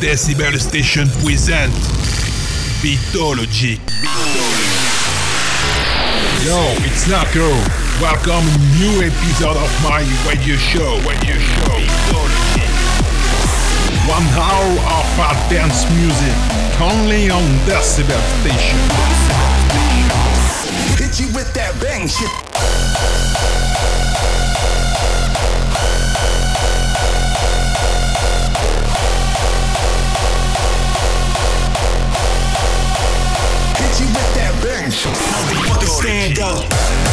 Decibel Station present Beatologiq. Yo, it's Narko. Welcome new episode of my radio show. Radio show. Beatologiq. One hour of dance music only on Decibel Station. Hit you with that bang shit. Stand up.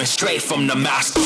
coming straight from the master.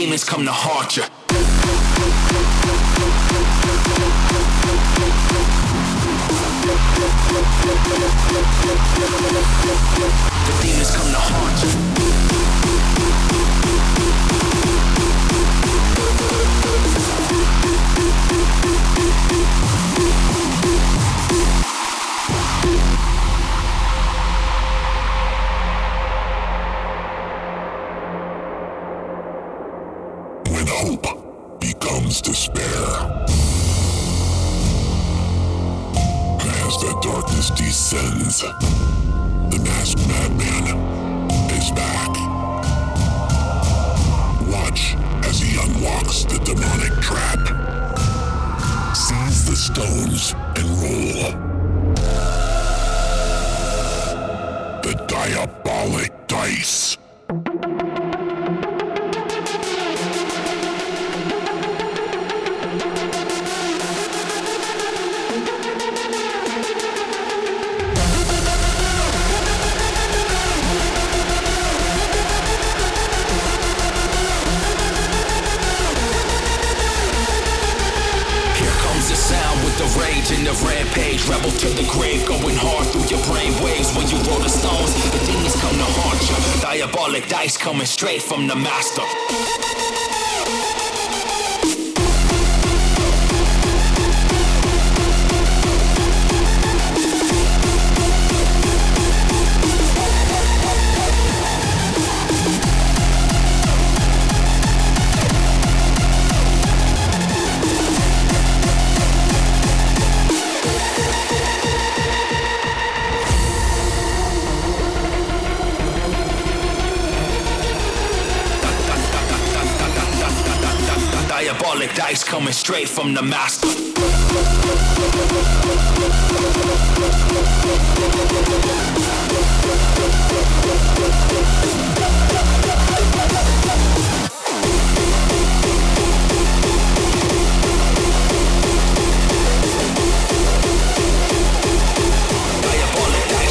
demons come to haunt you. the master. coming straight from the master.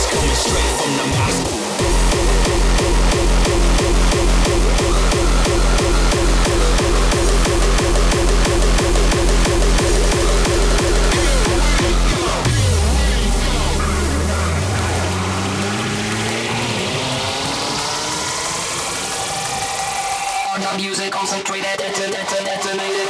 Coming straight from the master. Music concentrated, detonated.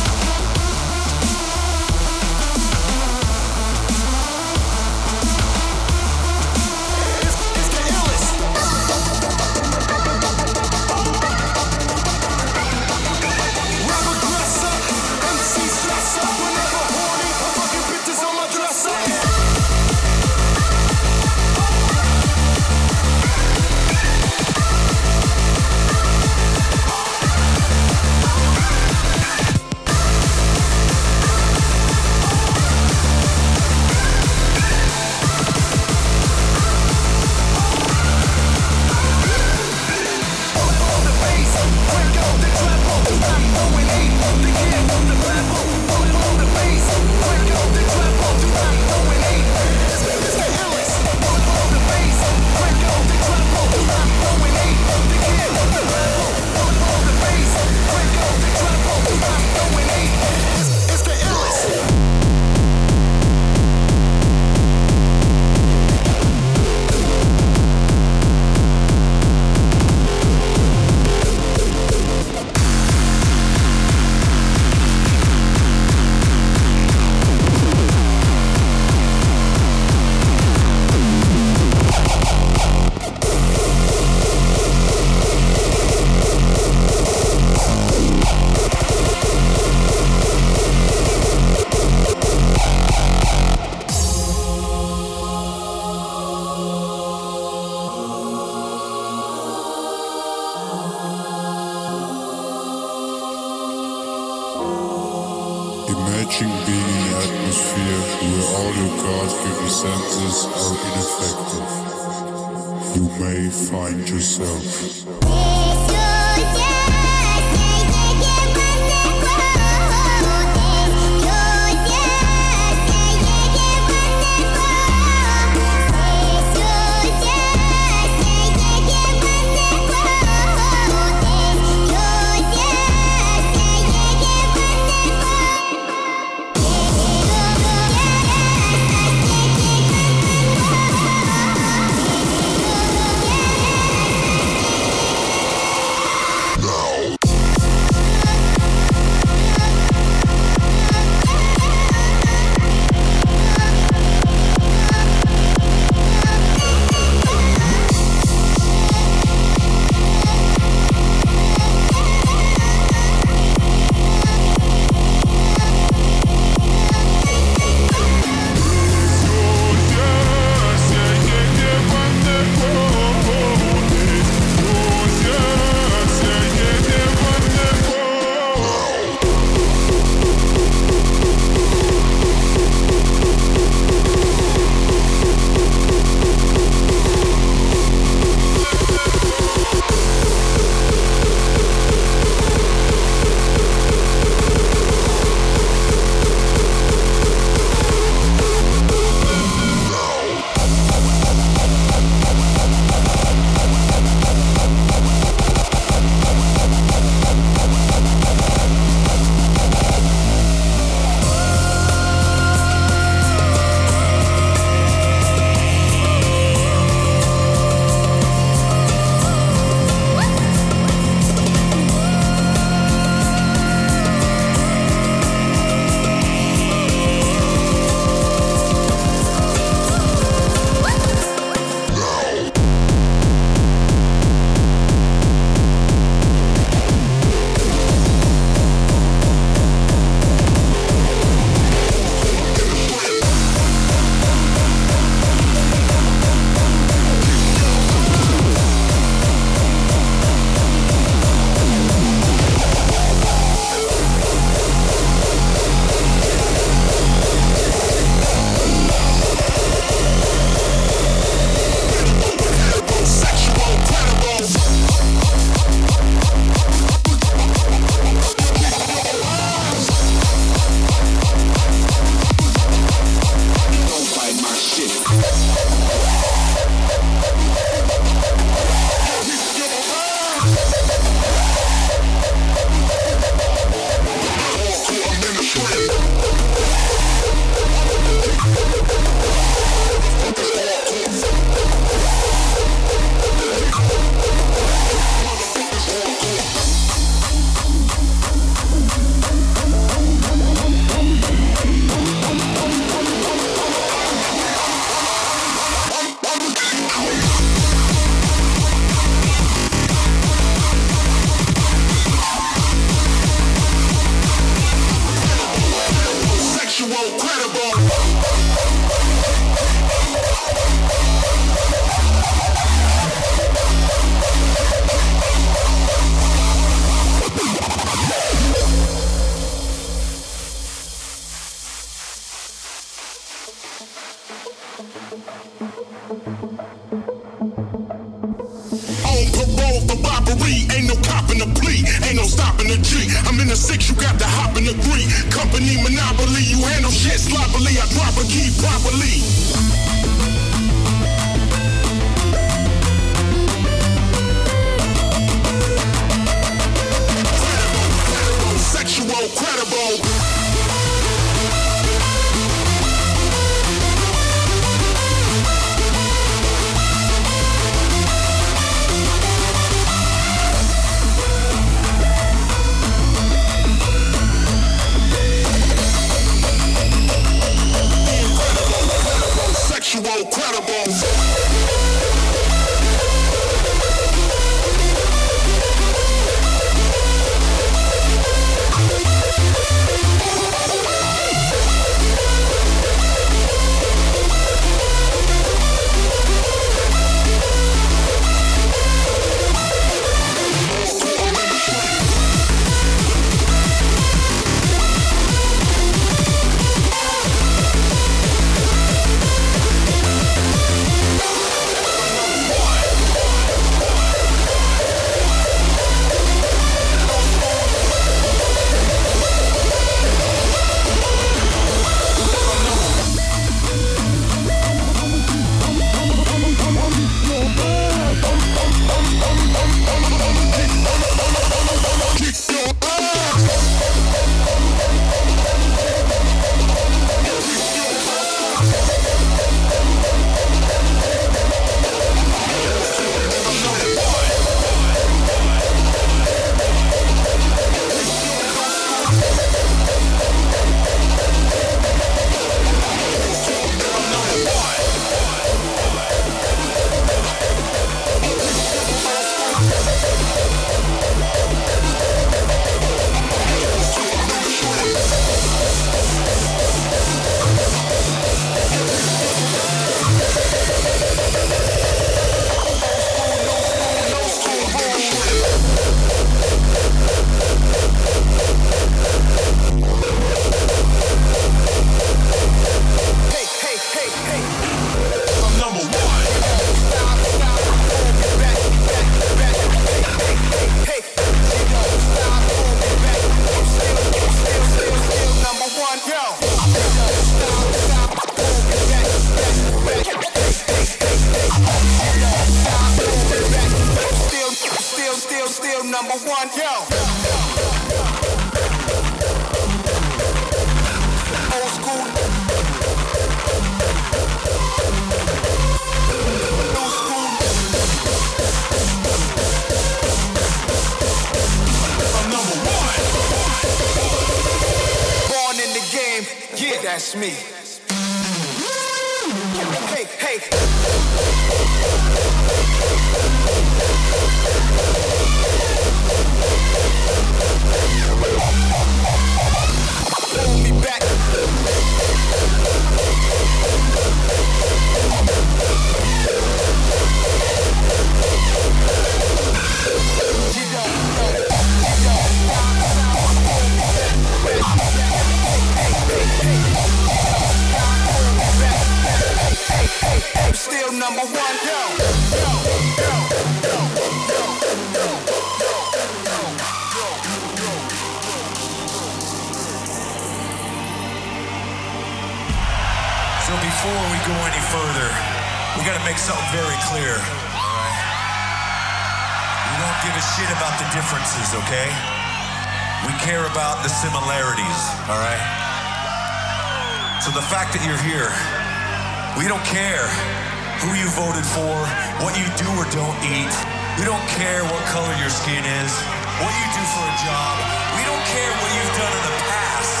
for, what you do or don't eat. We don't care what color your skin is, what you do for a job. We don't care what you've done in the past.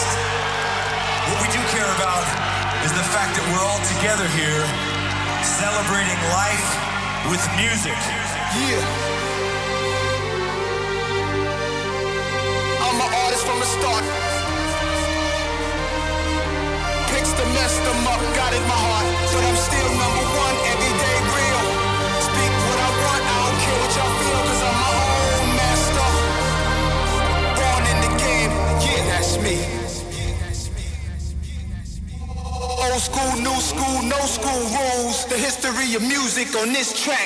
What we do care about is the fact that we're all together here celebrating life with music. Yeah. I'm an artist from the start. Picks the mess them up, got in my heart, but I'm still number Old school, new school, no school rules. The history of music on this track.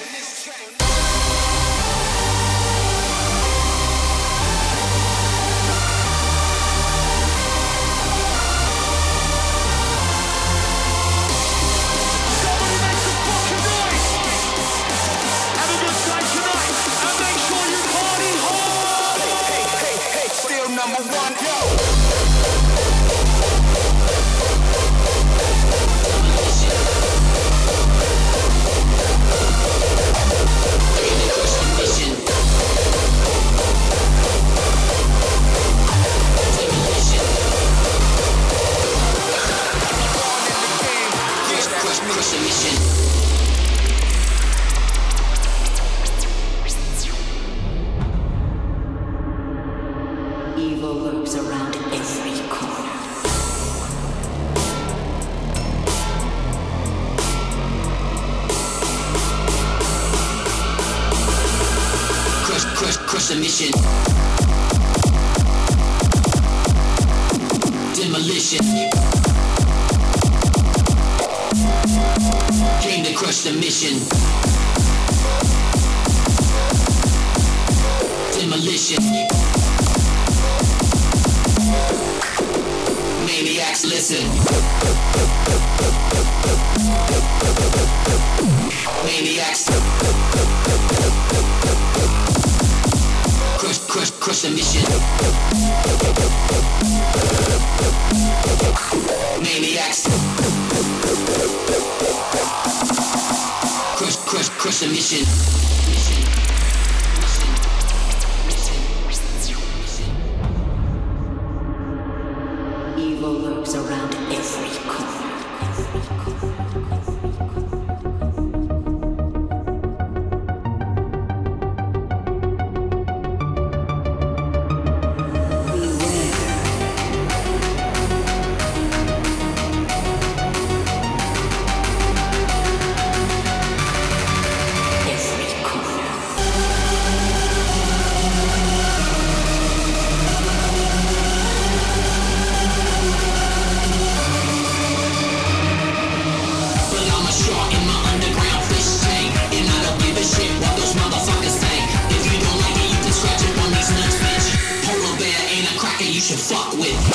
Fuck with.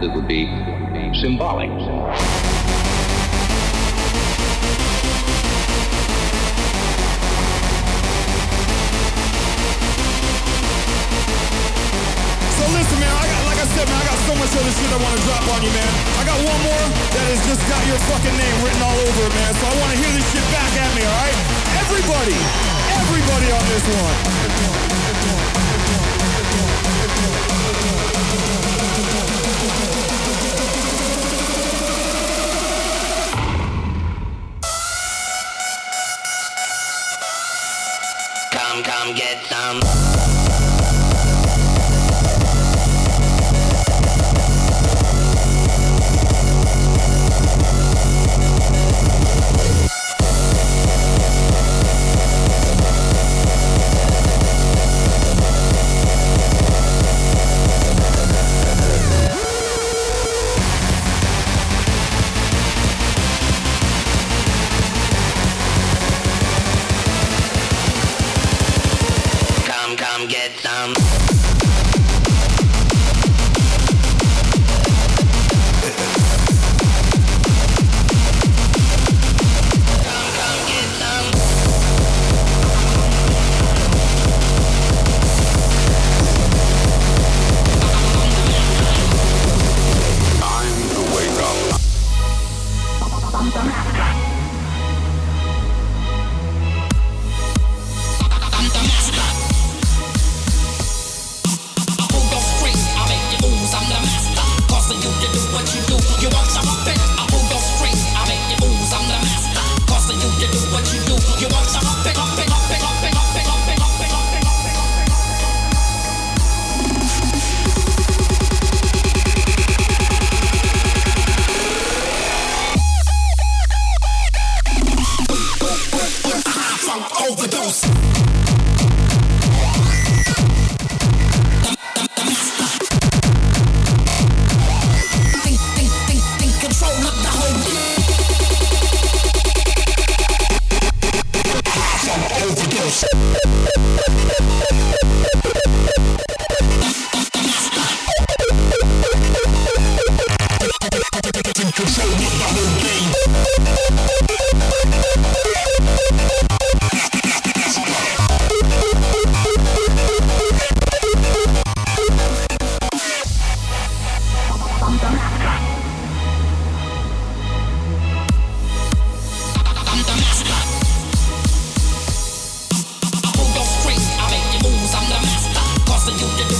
That would be for you to do.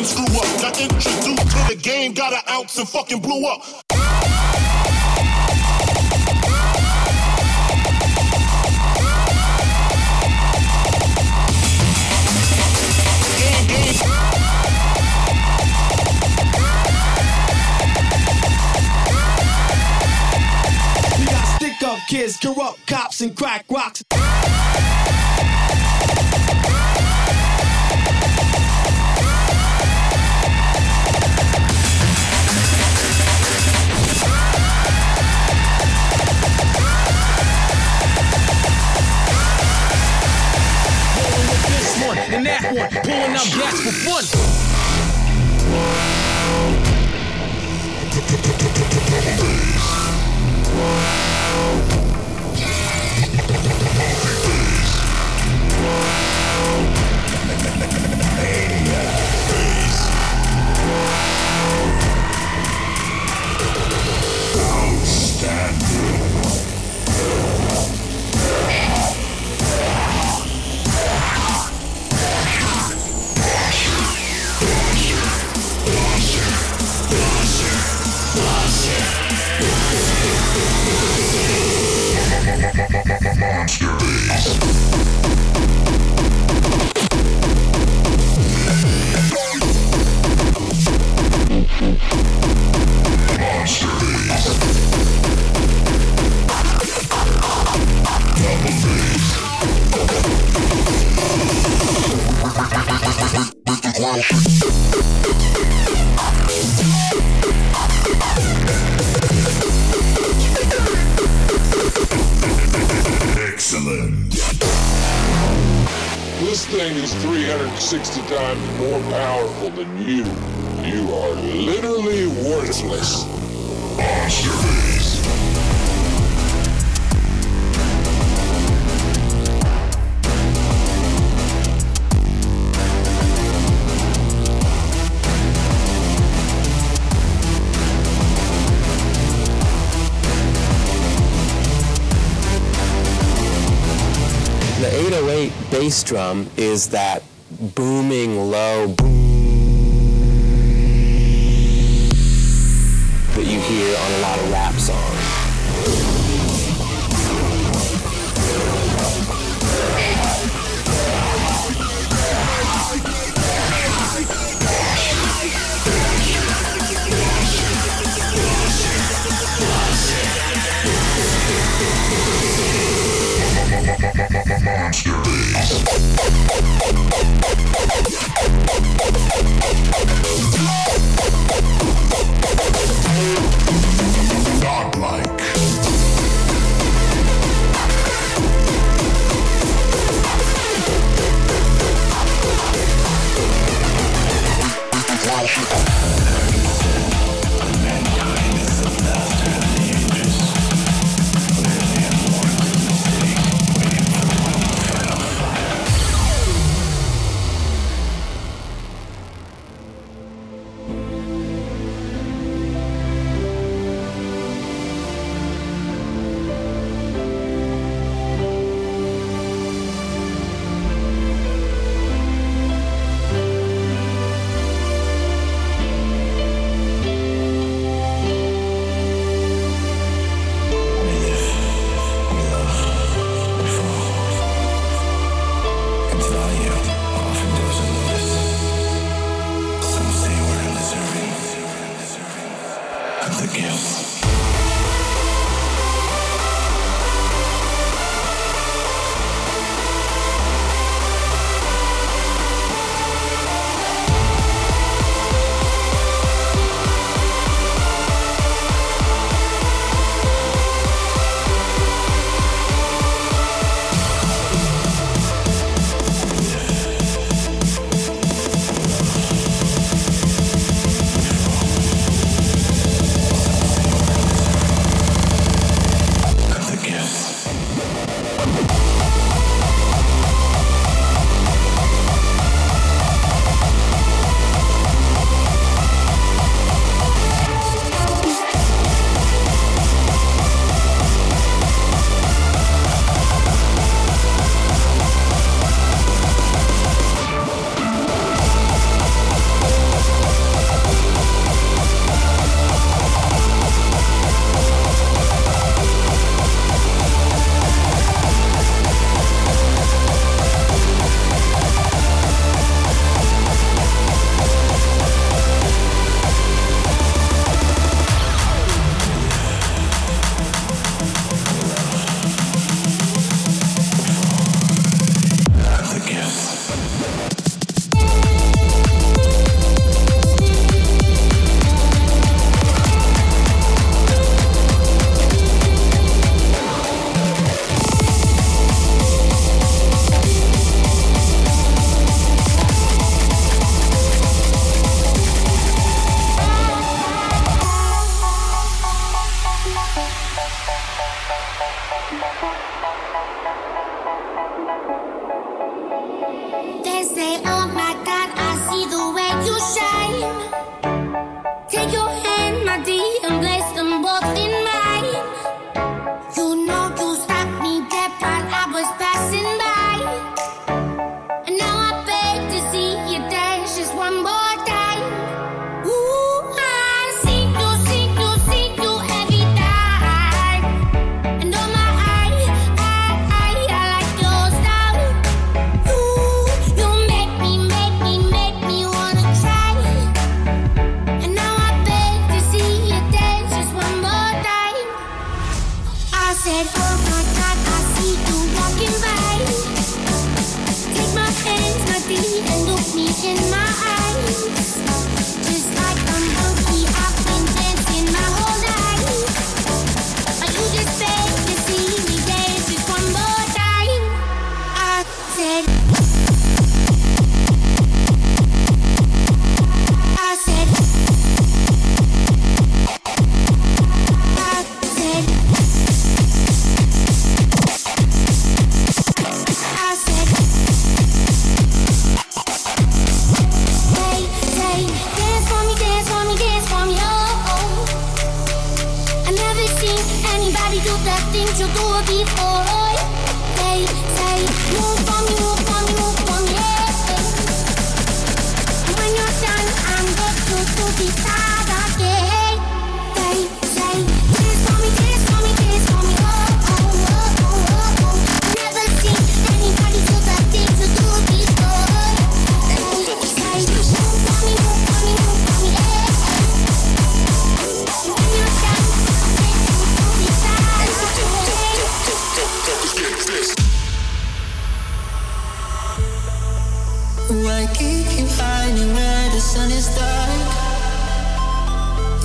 fucking screw up. Got introduced to the game, got an ounce and fucking blew up. We got stick up kids, corrupt cops, and crack rocks. one and that one, pulling out gas for fun. Outstanding. Excellent. This thing is 360 times more powerful than you. You are literally worthless. Monster bass drum is that booming low boom that you hear on a lot of rap songs. Monster Washington.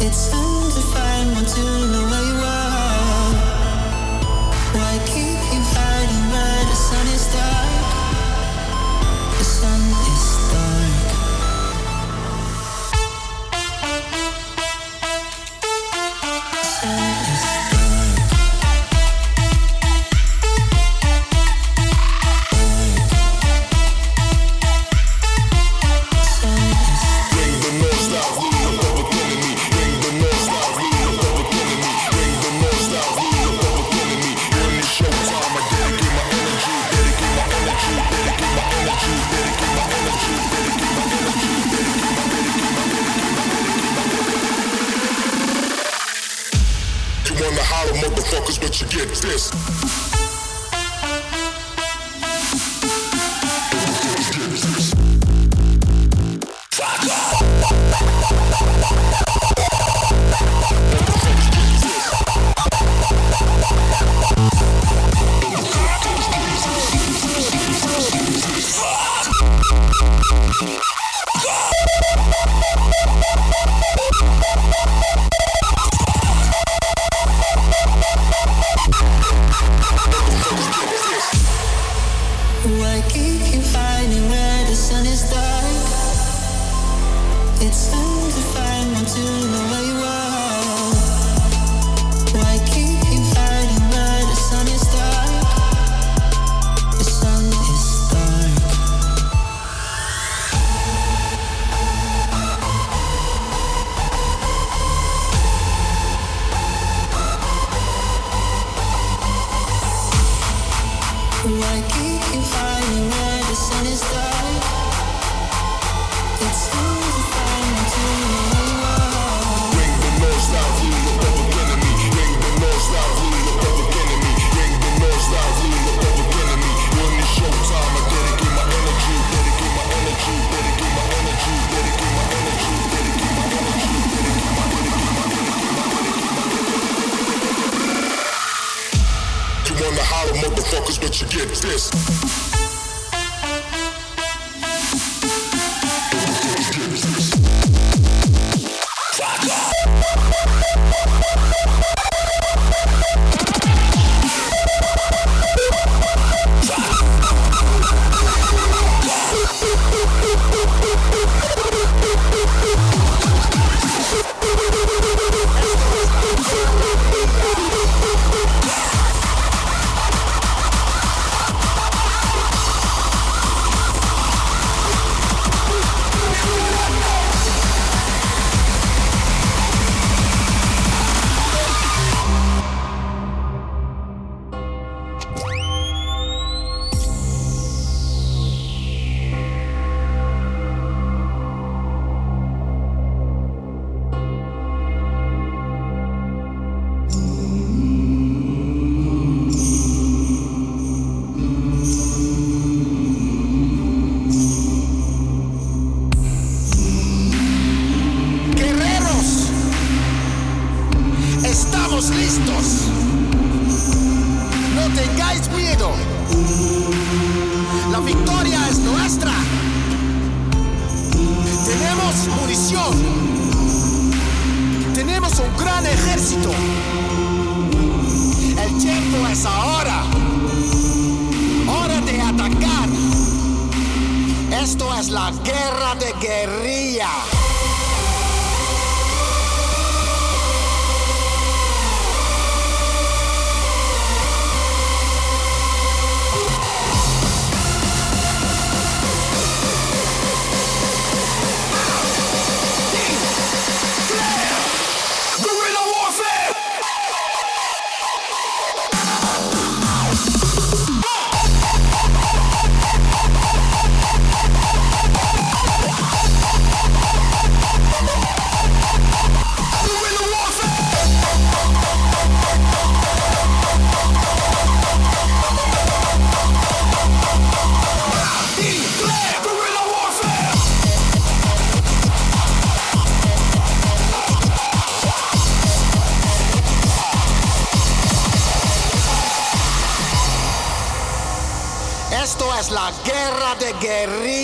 It's a keep you finding where the sun is dark. It's too motherfuckers, but you get this. que que é.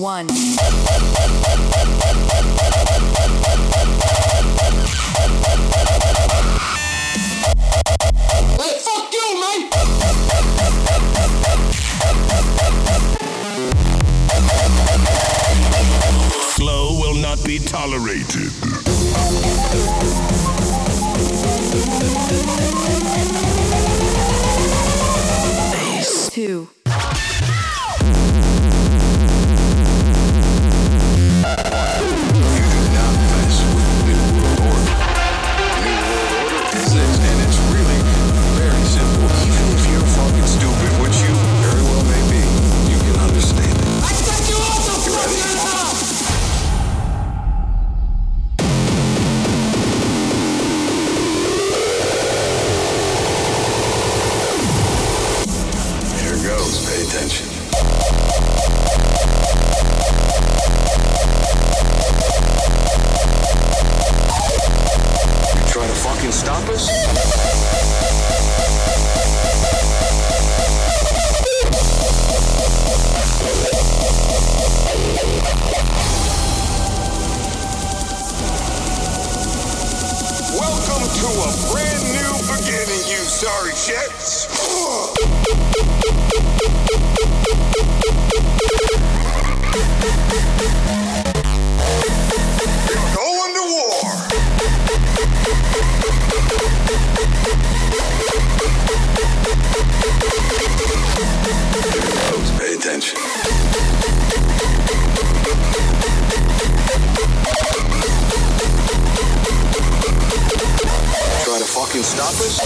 one. fucking stop us?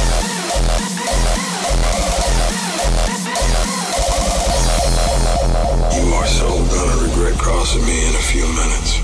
You are so gonna regret crossing me in a few minutes.